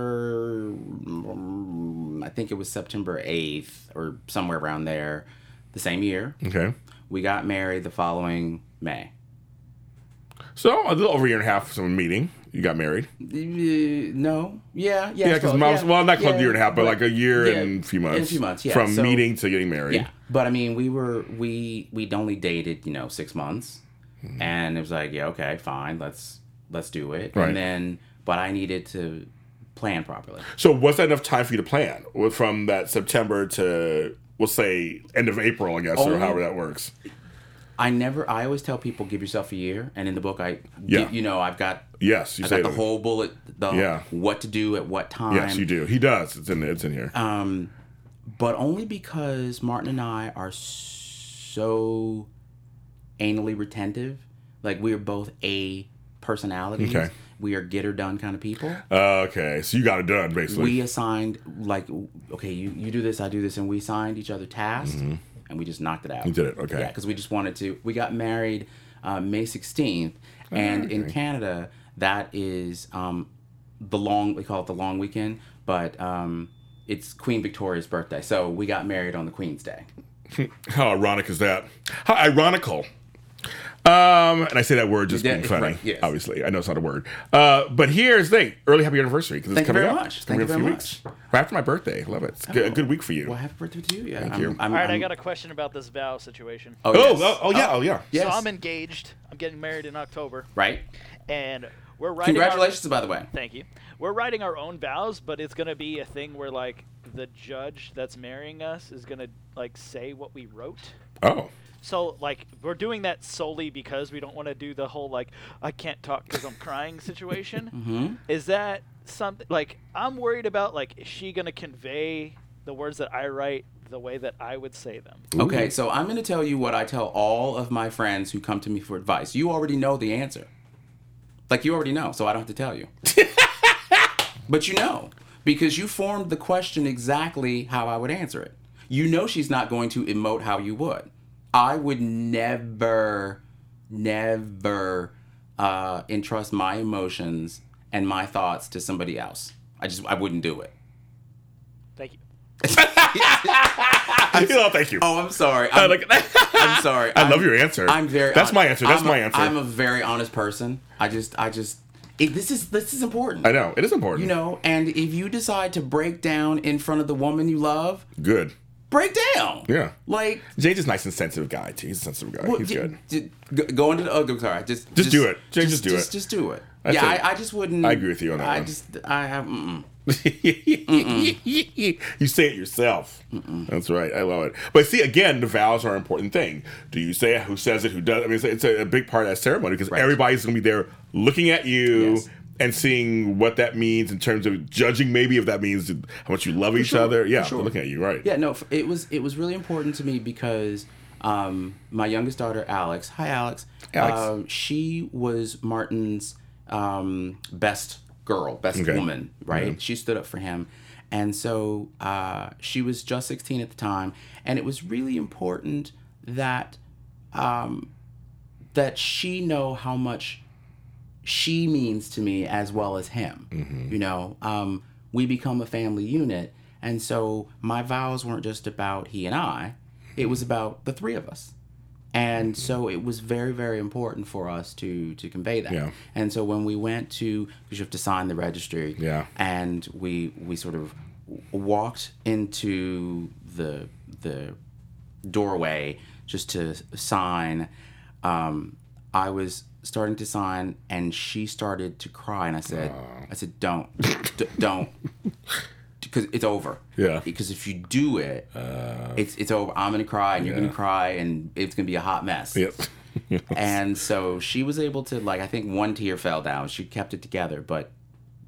C: I think it was September eighth or somewhere around there, the same year.
A: Okay.
C: We got married the following May.
A: So a little over a year and a half from a meeting, you got married.
C: Uh, no, yeah, yeah.
A: Yeah, because
C: yeah,
A: well, not called
C: yeah,
A: a year and a half, but, like a year
C: yeah,
A: and a few months.
C: a few months, yeah.
A: From
C: So-
A: meeting to getting married.
C: Yeah, but I mean, we were we we'd only dated you know six months,
A: Hmm.
C: and it was like yeah okay fine let's let's do it,
A: Right.
C: and then but I needed to plan properly.
A: So was that enough time for you to plan from that September to we'll say end of April, I guess, or however that works?
C: I never. I always tell people give yourself a year, and in the book I
A: Yeah.
C: you know I've got
A: Yes, you
C: I
A: say
C: got the
A: that.
C: whole bullet the
A: Yeah.
C: what to do at what time.
A: Yes, you do. He does. It's in it's in here.
C: Um, but only because Martin and I are so anally retentive. Like we are both A personalities.
A: Okay.
C: We are get her done kind of people.
A: okay, so you got it done basically.
C: We assigned like okay, you, you do this, I do this, and we signed each other tasks, and we just knocked it out.
A: You did it, okay.
C: Yeah, because we just wanted to. We got married uh, May sixteenth, and in. Canada that is um, the long. We call it the long weekend, but um, it's Queen Victoria's birthday, so we got married on the Queen's Day. *laughs*
A: How ironic is that? How ironical. Um, and I say that word just
C: Yeah,
A: being funny.
C: right, yes.
A: Obviously, I know it's not a word. Uh, but here's the thing: early happy anniversary because it's
C: Thank you
A: coming
C: very
A: up.
C: much.
A: It's
C: Thank you very
A: few weeks. Right after my birthday. Love it. It's good, a good week for you.
C: Well, happy birthday to you. Yeah,
A: Thank
C: I'm,
A: you.
C: I'm,
D: All right, I
C: I'm-
D: got a question about this vow situation.
C: Oh,
A: oh,
C: yes.
A: oh, oh, yeah, oh, yeah.
C: yes.
D: So I'm engaged. I'm getting married in October,
C: right.
D: and we're writing.
C: Congratulations, by the way.
D: Thank you. We're writing our own vows, but it's gonna be a thing where like the judge that's marrying us is gonna like say what we wrote.
A: Oh,
D: So like we're doing that solely because we don't want to do the whole like I can't talk because I'm crying situation. *laughs*
C: hmm
D: Is that something like I'm worried about? Like, is she gonna convey the words that I write the way that I would say them?
C: Okay, so I'm going to tell you what I tell all of my friends who come to me for advice. You already know the answer. Like, you already know, so I don't have to tell you. *laughs* but you know, because you formed the question exactly how I would answer it. You know she's not going to emote how you would. I would never, never uh, entrust my emotions and my thoughts to somebody else. I just, I wouldn't do it.
D: Thank you. *laughs*
A: oh, thank you.
C: Oh, I'm sorry.
A: I
C: I'm,
A: like- *laughs*
C: I'm sorry.
A: I
C: I'm-
A: love your answer.
C: I'm very.
A: That's
C: hon-
A: my answer. That's
C: I'm
A: my
C: a-
A: answer.
C: I'm a very honest person. I just, I just, it, this is this is important.
A: I know it is important.
C: You know, and if you decide to break down in front of the woman you love,
A: good.
C: Break down.
A: Yeah.
C: Like,
A: Jay's a nice and sensitive guy too. He's a sensitive guy.
C: well,
A: He's good.
C: go- go into the. Oh, sorry. Just,
A: Just do it. Jay, just do
C: just,
A: it.
C: Just do it.
A: That's
C: yeah. I, I just wouldn't.
A: I agree with you on that
C: I
A: one.
C: just, I have. Mm-mm. *laughs*
A: you say it yourself. That's right. I love it. But see, again, the vows are an important thing. Do you say it? Who says it? Who does? I mean, it's, it's a, a big part of that ceremony because
C: Right.
A: everybody's going to be there looking at you.
C: Yes.
A: And seeing what that means in terms of judging, maybe if that means how much you love each
C: sure,
A: other. Yeah,
C: for sure.
A: looking at you, right?
C: Yeah, no, it was it was really important to me because um, my youngest daughter, Alex. Hi, Alex.
A: Alex.
C: Um, she was Martin's um, best girl, best
A: Okay.
C: woman. Right? She stood up for him, and so uh, she was just 16 at the time, and it was really important that um, that she know how much she means to me as well as him. You know, um, we become a family unit, and so my vows weren't just about he and I; it was about the three of us. And so it was very, very important for us to to convey that.
A: Yeah.
C: And so when we went to, because you have to sign the registry.
A: Yeah.
C: And we we sort of walked into the the doorway just to sign. Um, I was starting to sign, and she started to cry, and I said, I said, don't, D- don't, *laughs* because it's over.
A: Yeah.
C: Because if you do it, it's it's over. I'm gonna cry, and you're gonna cry, and it's gonna be a hot mess.
A: Yep. *laughs*
C: And so she was able to like I think one tear fell down. She kept it together, but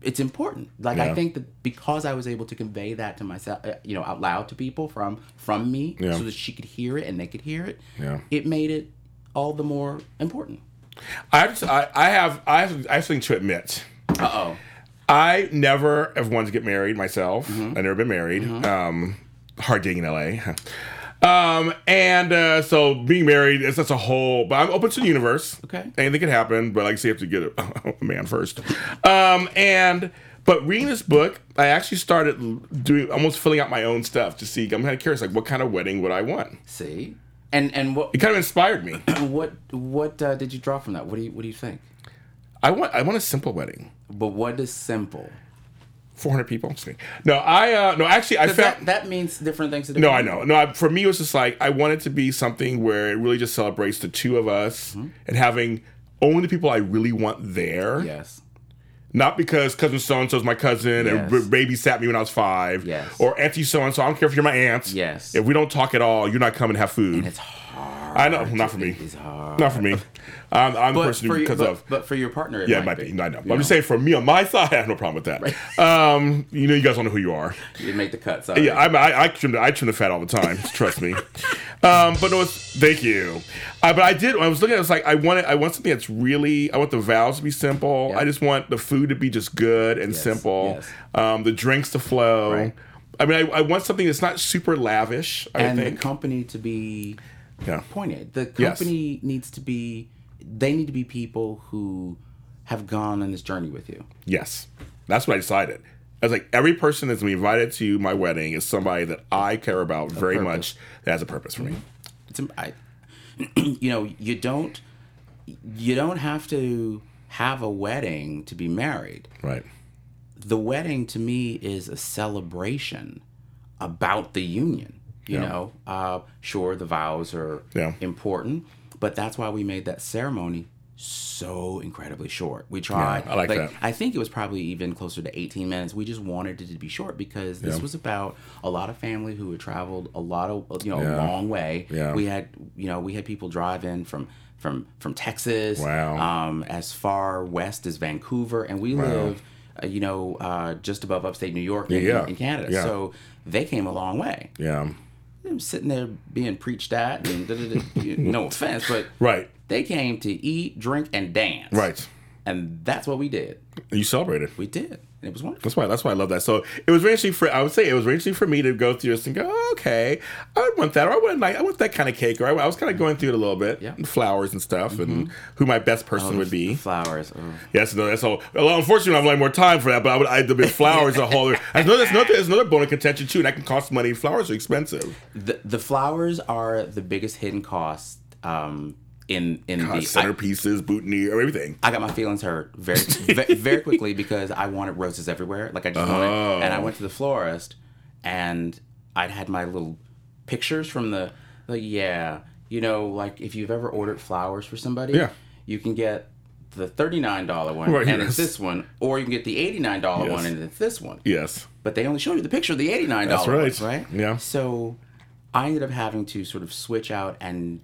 C: it's important. Like
A: Yeah.
C: I think that because I was able to convey that to myself, uh, you know, out loud to people from from me,
A: Yeah.
C: so that she could hear it and they could hear it.
A: Yeah.
C: It made it all the more important.
A: I, just, I I have I have I have something to admit.
C: Uh oh.
A: I never have wanted to get married myself.
C: Mm-hmm.
A: I've never been married. Um, hard dating in LA. Um, and uh, so being married is that's a whole. But I'm open to the universe.
C: Okay.
A: anything can happen. But like, I say, you have to get a, *laughs* a man first. Um, and but reading this book, I actually started doing almost filling out my own stuff to see. I'm kind of curious, like, what kind of wedding would I want?
C: See, and and what
A: It kind of inspired me. *clears throat*
C: what what uh, did you draw from that? What do you what do you think?
A: I want I want a simple wedding.
C: But what is simple?
A: 400 people. Just kidding. No, I uh, no actually I felt
C: that, that means different things to
A: No,
C: different
A: I know. No, I, for me, it was just like I want it to be something where it really just celebrates the two of us
C: Mm-hmm.
A: and having only the people I really want there.
C: Yes.
A: Not because cousin so and so is my cousin and
C: Yes.
A: b- babysat me when I was five.
C: Yes.
A: Or auntie so and so. I don't care if you're my aunt.
C: Yes.
A: If we don't talk at all, you're not coming to have food.
C: It's hard.
A: I know. Not for me.
C: It's hard.
A: Not for me. I'm, I'm the person
C: for,
A: who
C: you,
A: because
C: but,
A: of.
C: but for your partner, it
A: Yeah,
C: might,
A: it might be.
C: be.
A: I know. I'm just saying, for me on my side, *laughs* I have no problem with that. Um, you know, you guys don't know who you are.
C: You make the cut. Sorry.
A: Yeah, I'm, I I trim the, I trim the fat all the time. trust me. *laughs* Um, but no, it's, thank you. Uh, but I did. When I was looking at, it, it's like I wanted. I want something that's really. I want the vows to be simple. I just want the food to be just good and simple.
C: yes.
A: Um, the drinks to flow.
C: Right.
A: I mean, I, I want something that's not super lavish. I
C: and the company to be
A: yeah.
C: pointed. The
A: Yes.
C: company needs to be. They need to be people who have gone on this journey with you.
A: Yes, that's what I decided. I was like, every person that's been invited to my wedding is somebody that I care about very
C: purpose.
A: much. That has a purpose for me.
C: It's, I, *clears throat* you know, you don't. You don't have to have a wedding to be married.
A: Right.
C: the wedding to me is a celebration about the union. You
A: Yeah.
C: know, uh, sure, the vows are
A: Yeah.
C: important, but that's why we made that ceremony so incredibly short. We tried.
A: I like that.
C: I think it was probably even closer to 18 minutes. We just wanted it to be short because this
A: Yeah.
C: was about a lot of family who had traveled a lot of you know
A: Yeah.
C: a long way.
A: Yeah.
C: We had you know we had people drive in from from from Texas.
A: Wow.
C: Um, as far west as Vancouver, and we live uh, you know, uh, just above upstate New York in,
A: Yeah.
C: in Canada.
A: Yeah.
C: So they came a long way.
A: Yeah.
C: I'm sitting there being preached at, and no *laughs* offense, but
A: Right.
C: they came to eat, drink, and dance.
A: Right.
C: And that's what we did.
A: You celebrated.
C: We did. And it was wonderful.
A: That's why. That's why I love that. So it was very interesting for. I would say it was very interesting for me to go through this and go, oh, okay, I would want that, or I want like I want that kind of cake, or I, I was kind of going through it a little bit,
C: Yeah.
A: flowers and stuff, and who my best person would be.
C: Flowers. oh.
A: Yes, no, that's all. Well, unfortunately, I have like more time for that, but I would. I, the big *laughs* flowers, a whole. I know that's another. There's another bone of contention too, and that can cost money. Flowers are expensive.
C: The, the flowers are the biggest hidden cost um, in in
A: Uh,
C: the. I,
A: centerpieces, boutonniere, everything.
C: I got my feelings hurt very *laughs* very quickly because I wanted roses everywhere. Like I just wanted,
A: Oh.
C: and I went to the florist, and I'd had my little pictures from the like yeah, you know, like if you've ever ordered flowers for somebody,
A: Yeah.
C: you can get the thirty nine dollar one
A: Right,
C: and
A: yes.
C: it's this one, or you can get the eighty nine dollar
A: Yes.
C: one and it's this one.
A: Yes.
C: But they only show you the picture of the $89
A: That's right.
C: right?
A: Yeah.
C: So I ended up having to sort of switch out and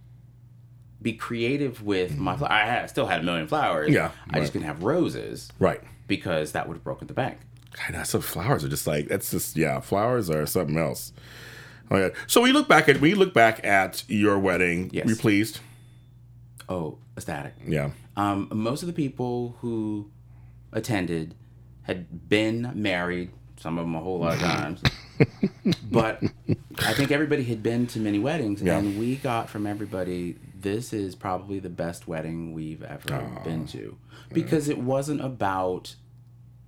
C: be creative with my flowers. I had, still had a million flowers.
A: Yeah,
C: I
A: right.
C: just couldn't have roses
A: Right.
C: because that would have broken the bank.
A: I know. So flowers are just like that's just yeah. Flowers are something else. Oh god. So we look back at we look back at your wedding.
C: Yes.
A: Were you pleased?
C: Oh, ecstatic.
A: Yeah.
C: Um, most of the people who attended had been married, some of them a whole lot of *laughs* times. But I think everybody had been to many weddings,
A: Yeah.
C: and we got from everybody, this is probably the best wedding we've ever been to. Because it wasn't about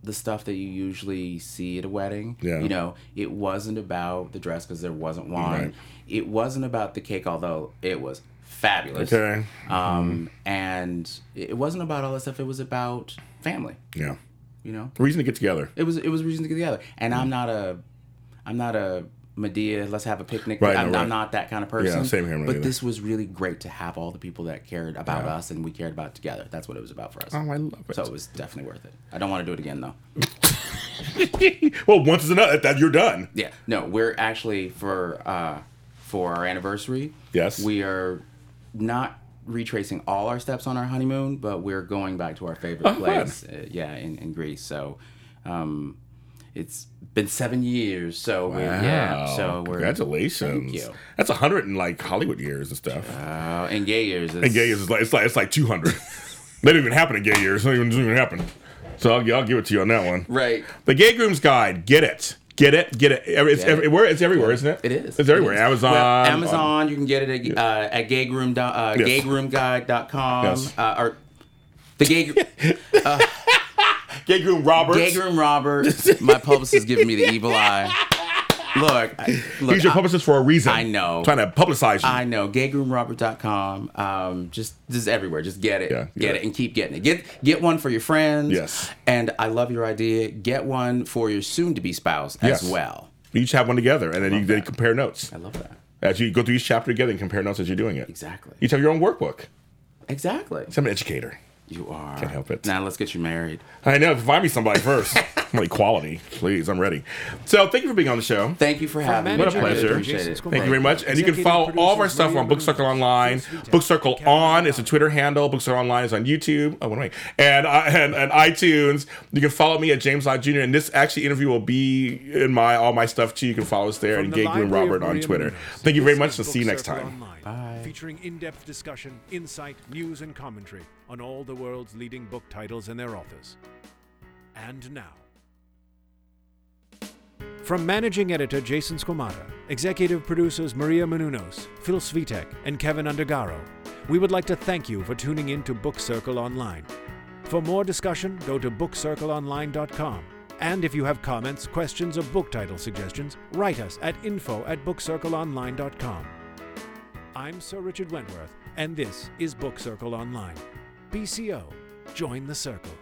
C: the stuff that you usually see at a wedding.
A: Yeah.
C: You know, it wasn't about the dress because there wasn't wine.
A: Right.
C: It wasn't about the cake, although it was fabulous.
A: Okay.
C: Um, and it wasn't about all that stuff. It was about family.
A: Yeah.
C: You know,
A: Reason to get together.
C: it was it was reason to get together. And I'm not a, I'm not a Madea, let's have a picnic.
A: Right,
C: I'm,
A: no,
C: I'm not that kind of person.
A: Yeah, same here,
C: But
A: neither.
C: this was really great to have all the people that cared about
A: Yeah.
C: us and we cared about together. That's what it was about for us.
A: Oh, I love it.
C: So it was definitely worth it. I don't want to do it again though. *laughs*
A: well, once is enough. That you're done.
C: Yeah, no, we're actually for uh, for our anniversary.
A: Yes.
C: we are not retracing all our steps on our honeymoon, but we're going back to our favorite
A: Oh,
C: place. Uh, yeah, in, in Greece. So, um, it's been seven years. So we're, yeah, so we're
A: congratulations.
C: Thank you.
A: That's a hundred in like Hollywood years and stuff.
C: Uh, and gay years, it's,
A: and gay years is like it's like it's like two hundred. *laughs* they didn't even happen in gay years. It don't even, happen. So I'll, I'll give it to you on that one.
C: right.
A: The Gay Groom's Guide. Get it. Get it. Get it. It's
C: Get it.
A: everywhere. It's everywhere, isn't it?
C: It is.
A: It's everywhere.
C: It is.
A: Amazon.
C: Well, Amazon. You can get it at, uh, at gaygroom. do- Uh,
A: Yes.
C: Gaygroomguide.com.
A: Yes.
C: Uh, or the gay. *laughs*
A: Gay Groom Roberts.
C: Gaygroom Robert. My publicist is giving me the evil eye. Look, I, look
A: He's your
C: I-
A: publicist for a reason.
C: I know.
A: Trying to publicize you.
C: I know gaygroomrobert.com. Um, just just everywhere. Just get it,
A: Yeah,
C: get
A: yeah.
C: it, and keep getting it. Get get one for your friends.
A: Yes.
C: And I love your idea. Get one for your soon-to-be spouse as well.
A: You each have one together, and then you they compare notes
C: I love that.
A: as you go through each chapter together and compare notes as you're doing it.
C: Exactly.
A: Each have your own workbook.
C: Exactly.
A: So I'm an educator.
C: You are.
A: Can't help it.
C: Now let's get you married.
A: I know. Find me somebody first. *laughs* I'm like quality, please. I'm ready. So thank you for being on the show.
C: Thank you for having me.
A: What a
B: Managing
C: I really
A: pleasure.
C: Appreciate it.
A: Thank you very much. And you can follow all of our stuff on
B: Maria
A: Book Circle Online.
B: Phil
A: Book Circle On is a Twitter handle. Book Circle Online is on YouTube. Oh, what am I? And, uh, *laughs* and and iTunes. You can follow me at James Lott Jr. And this actually interview will be in my all my stuff too. You can follow us there
B: From
A: and
B: the
A: Gay Groom Robert on Twitter. Thank you very much.
B: is
A: and see you next time.
B: Online,
C: Bye.
B: Featuring in-depth discussion, insight, news, and commentary on all the world's leading book titles and their authors. And now. From managing editor Jason Squamata, executive producers Maria Menounos, Phil Svitek, and Kevin Undergaro, we would like to thank you for tuning in to Book Circle Online. For more discussion, go to bookcircleonline.com. And if you have comments, questions, or book title suggestions, write us at info at bookcircleonline.com. I'm Sir Richard Wentworth, and this is Book Circle Online. BCO, join the circle.